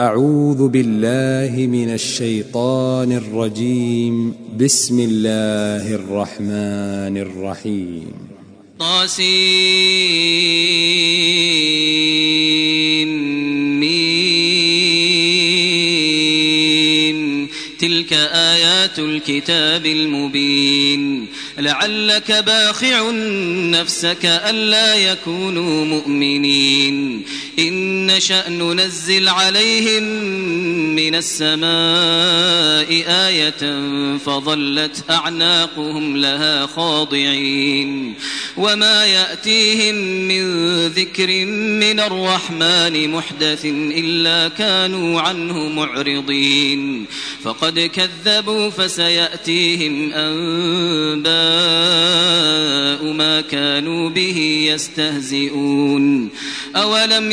أعوذ بالله من الشيطان الرجيم. بسم الله الرحمن الرحيم. طاسيم تلك آيات الكتاب المبين. لعلك باخع نفسك ألا يكونوا مؤمنين. إن نشأ ننزل عليهم من السماء آية فظلت أعناقهم لها خاضعين وما يأتيهم من ذكر من الرحمن محدث إلا كانوا عنه معرضين فقد كذبوا فسيأتيهم أنباء ما كانوا به يستهزئون أولم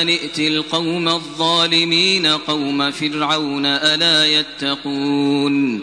أن ائت القوم الظالمين قوم فرعون ألا يتقون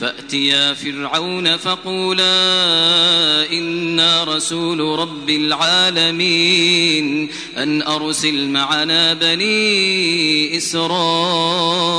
فأتيا فرعون فقولا إنا رسول رب العالمين أن أرسل معنا بني إسرائيل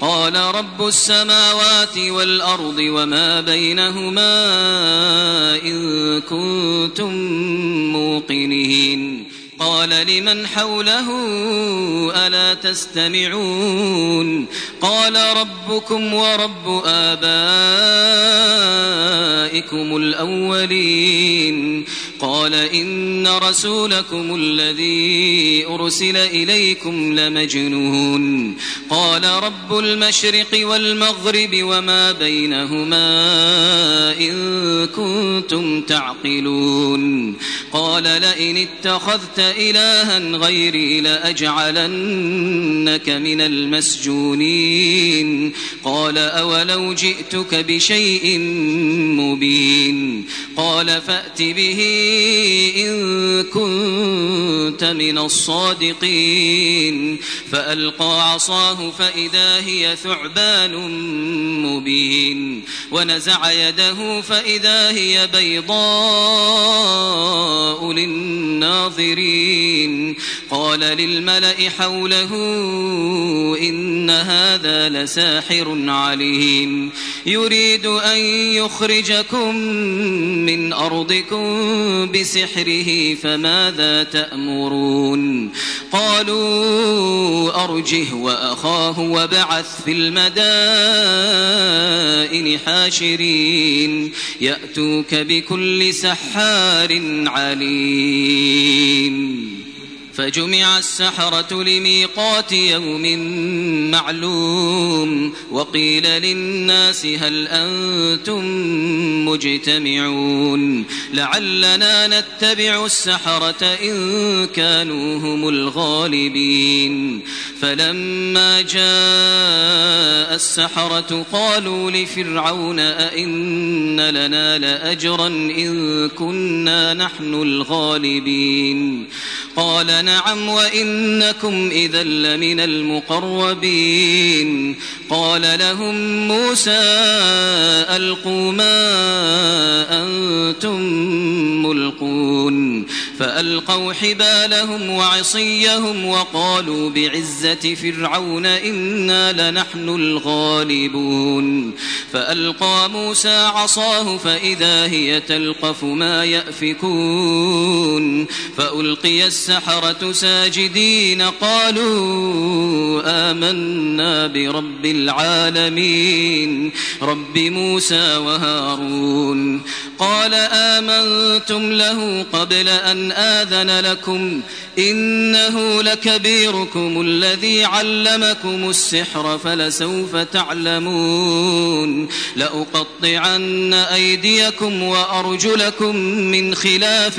قال رب السماوات والأرض وما بينهما إن كنتم موقنين. قال لمن حوله ألا تستمعون قال ربكم ورب آبائكم الأولين قال إن رسولكم الذي أرسل إليكم لمجنون قال رب المشرق والمغرب وما بينهما إن كنتم تعقلون قال لئن اتخذت إلها غيري لأجعلنك من المسجونين. قال أولو جئتك بشيء مبين. قال فأت به إن كنت من الصادقين. فألقى عصاه فإذا هي ثعبان مبين. ونزع يده فإذا هي بيضاء للناظرين. قال للملأ حوله إن هذا لساحر عليم. يريد أن يخرجكم من أرضكم بسحره فماذا تأمرون؟ قالوا أرجه وأخاه وبعث في المدائن حاشرين. يأتوك بكل سحار عليم. الْمُبِينَ فجمع السحرة لميقات يوم معلوم وقيل للناس هل أنتم مجتمعون لعلنا نتبع السحرة إن كانوا هم الغالبين فلما جاء السحرة قالوا لفرعون أئن لنا لأجرا إن كنا نحن الغالبين قال نعم وإنكم إذا لمن المقربين. قال لهم موسى ألقوا ما أنتم ملقون. فألقوا حبالهم وعصيهم وقالوا بعزة فرعون إنا لنحن الغالبون. فألقى موسى عصاه فإذا هي تلقف ما يأفكون. فألقي السحرة ساجدين قالوا آمنا برب العالمين رب موسى وهارون قال آمنتم له قبل أن آذن لكم إنه لكبيركم الذي علمكم السحر فلسوف تعلمون لأقطعن أيديكم وأرجلكم من خلاف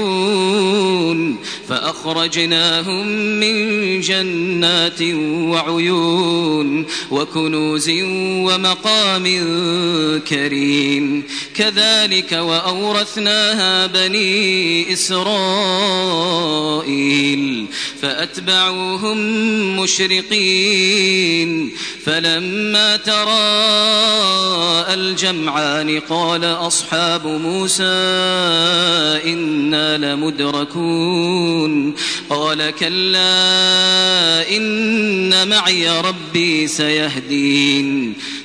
فأخرجناهم من جنات وعيون وكنوز ومقام كريم. كذلك وأورثناها بني إسرائيل فأتبعوهم مشرقين. فلما تراءى الجمعان قال أصحاب موسى إنا لمدركون قال كلا إن معي ربي سيهدين.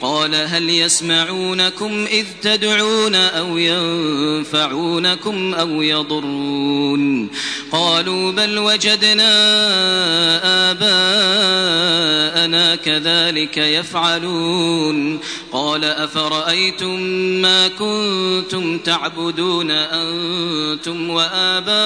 قال هل يسمعونكم إذ تدعون أو ينفعونكم أو يضرون قالوا بل وجدنا آباءنا كذلك يفعلون قال أفرأيتم ما كنتم تعبدون أنتم وآباؤكم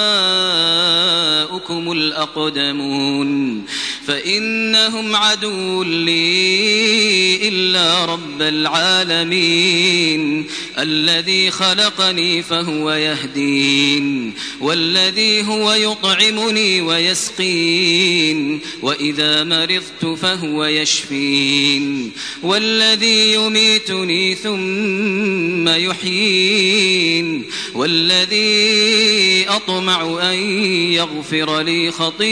الأقدمون فإنهم عدو لي إلا رب العالمين. الذي خلقني فهو يهدين والذي هو يطعمني ويسقين وإذا مرضت فهو يشفين. والذي يميتني ثم يحيين. والذي أطمع أن يغفر لي خطيئتي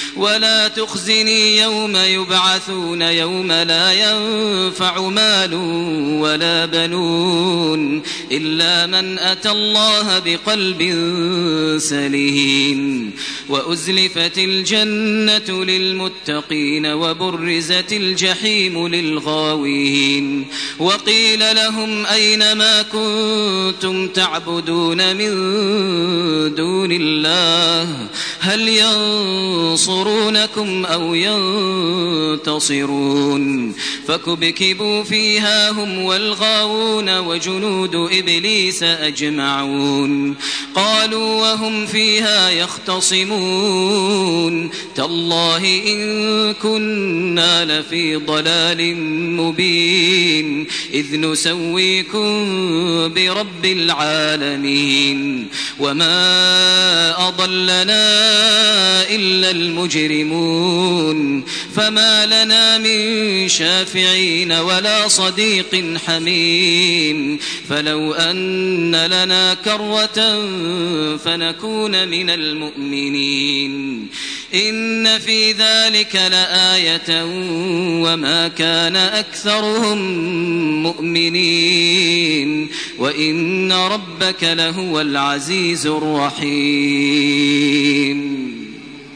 ولا تخزني يوم يبعثون يوم لا ينفع مال ولا بنون إلا من أتى الله بقلب سليم وأزلفت الجنة للمتقين وبرزت الجحيم للغاوين وقيل لهم أين ما كنتم تعبدون من دون الله هل ينصرونكم أو ينتصرون فكبكبوا فيها هم والغاوون وجنود إبليس أجمعون قالوا وهم فيها يختصمون تالله إن كنا لفي ضلال مبين إذ نسويكم برب العالمين وما أضلنا إلا المجرمون فما لنا من شافعين ولا صديق حميم. فلو أن لنا كرة فنكون من المؤمنين. إن في ذلك لآية وما كان أكثرهم مؤمنين. وإن ربك لهو العزيز الرحيم.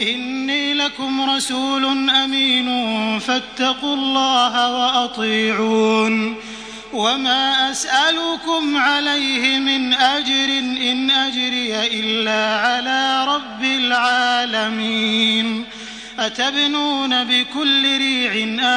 إني لكم رسول أمين فاتقوا الله وأطيعون. وما أسألكم عليه من أجر إن أجري إلا على رب العالمين. أتبنون بكل ريع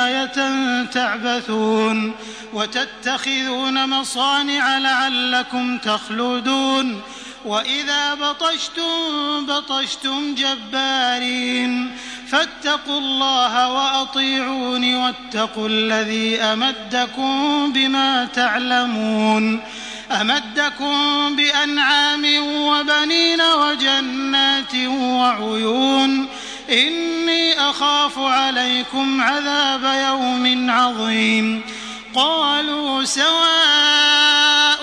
آية تعبثون وتتخذون مصانع لعلكم تخلدون. وإذا بطشتم بطشتم جبارين فاتقوا الله وأطيعون واتقوا الذي أمدكم بما تعلمون أمدكم بأنعام وبنين وجنات وعيون إني أخاف عليكم عذاب يوم عظيم قالوا سواء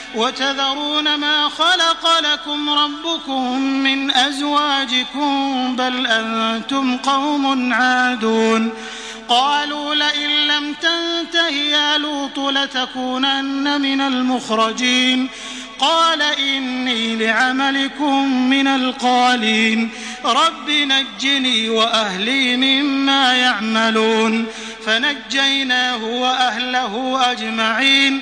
وتذرون ما خلق لكم ربكم من أزواجكم بل أنتم قوم عادون. قالوا لئن لم تنته يا لوط لتكونن من المخرجين. قال إني لعملكم من القالين. رب نجني وأهلي مما يعملون. فنجيناه وأهله أجمعين.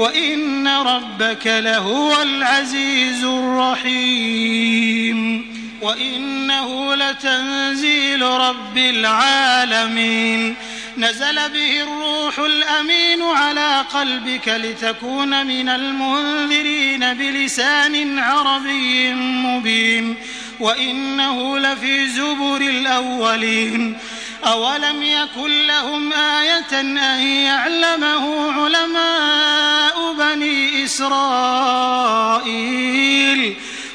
وإن ربك لهو العزيز الرحيم وإنه لتنزيل رب العالمين نزل به الروح الأمين على قلبك لتكون من المنذرين بلسان عربي مبين وإنه لفي زبر الأولين أولم يكن لهم آية أن يعلمه علماء بني إسرائيل؟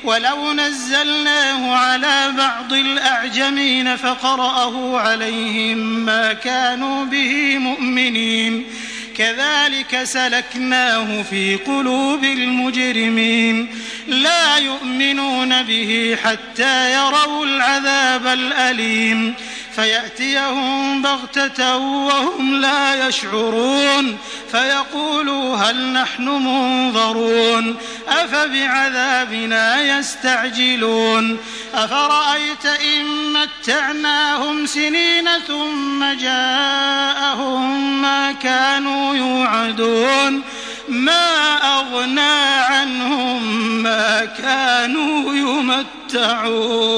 ولو نزلناه على بعض الأعجمين فقرأه عليهم ما كانوا به مؤمنين. كذلك سلكناه في قلوب المجرمين. لا يؤمنون به حتى يروا العذاب الأليم. فيأتيهم بغتة وهم لا يشعرون فيقولوا هل نحن منظرون أفبعذابنا يستعجلون أفرأيت إن متعناهم سنين ثم جاءهم ما كانوا يوعدون ما أغنى عنهم ما كانوا يمتعون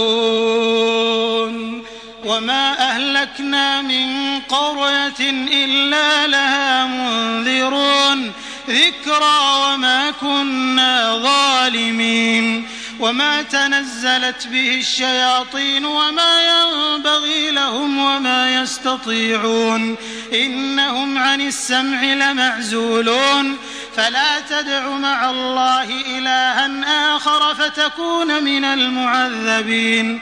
وما أهلكنا من قرية إلا لها منذرون ذكرى وما كنا ظالمين وما تنزلت به الشياطين وما ينبغي لهم وما يستطيعون إنهم عن السمع لمعزولون فلا تدع مع الله إلها آخر فتكون من المعذبين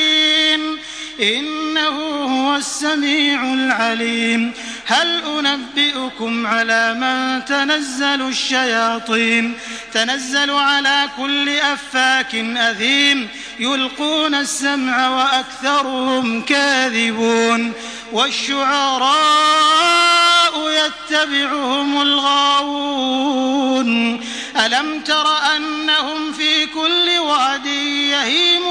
إنه هو السميع العليم. هل أنبئكم على من تنزل الشياطين؟ تنزل على كل أفاك أثيم يلقون السمع وأكثرهم كاذبون. والشعراء يتبعهم الغاوون. ألم تر أنهم في كل واد يهيمون؟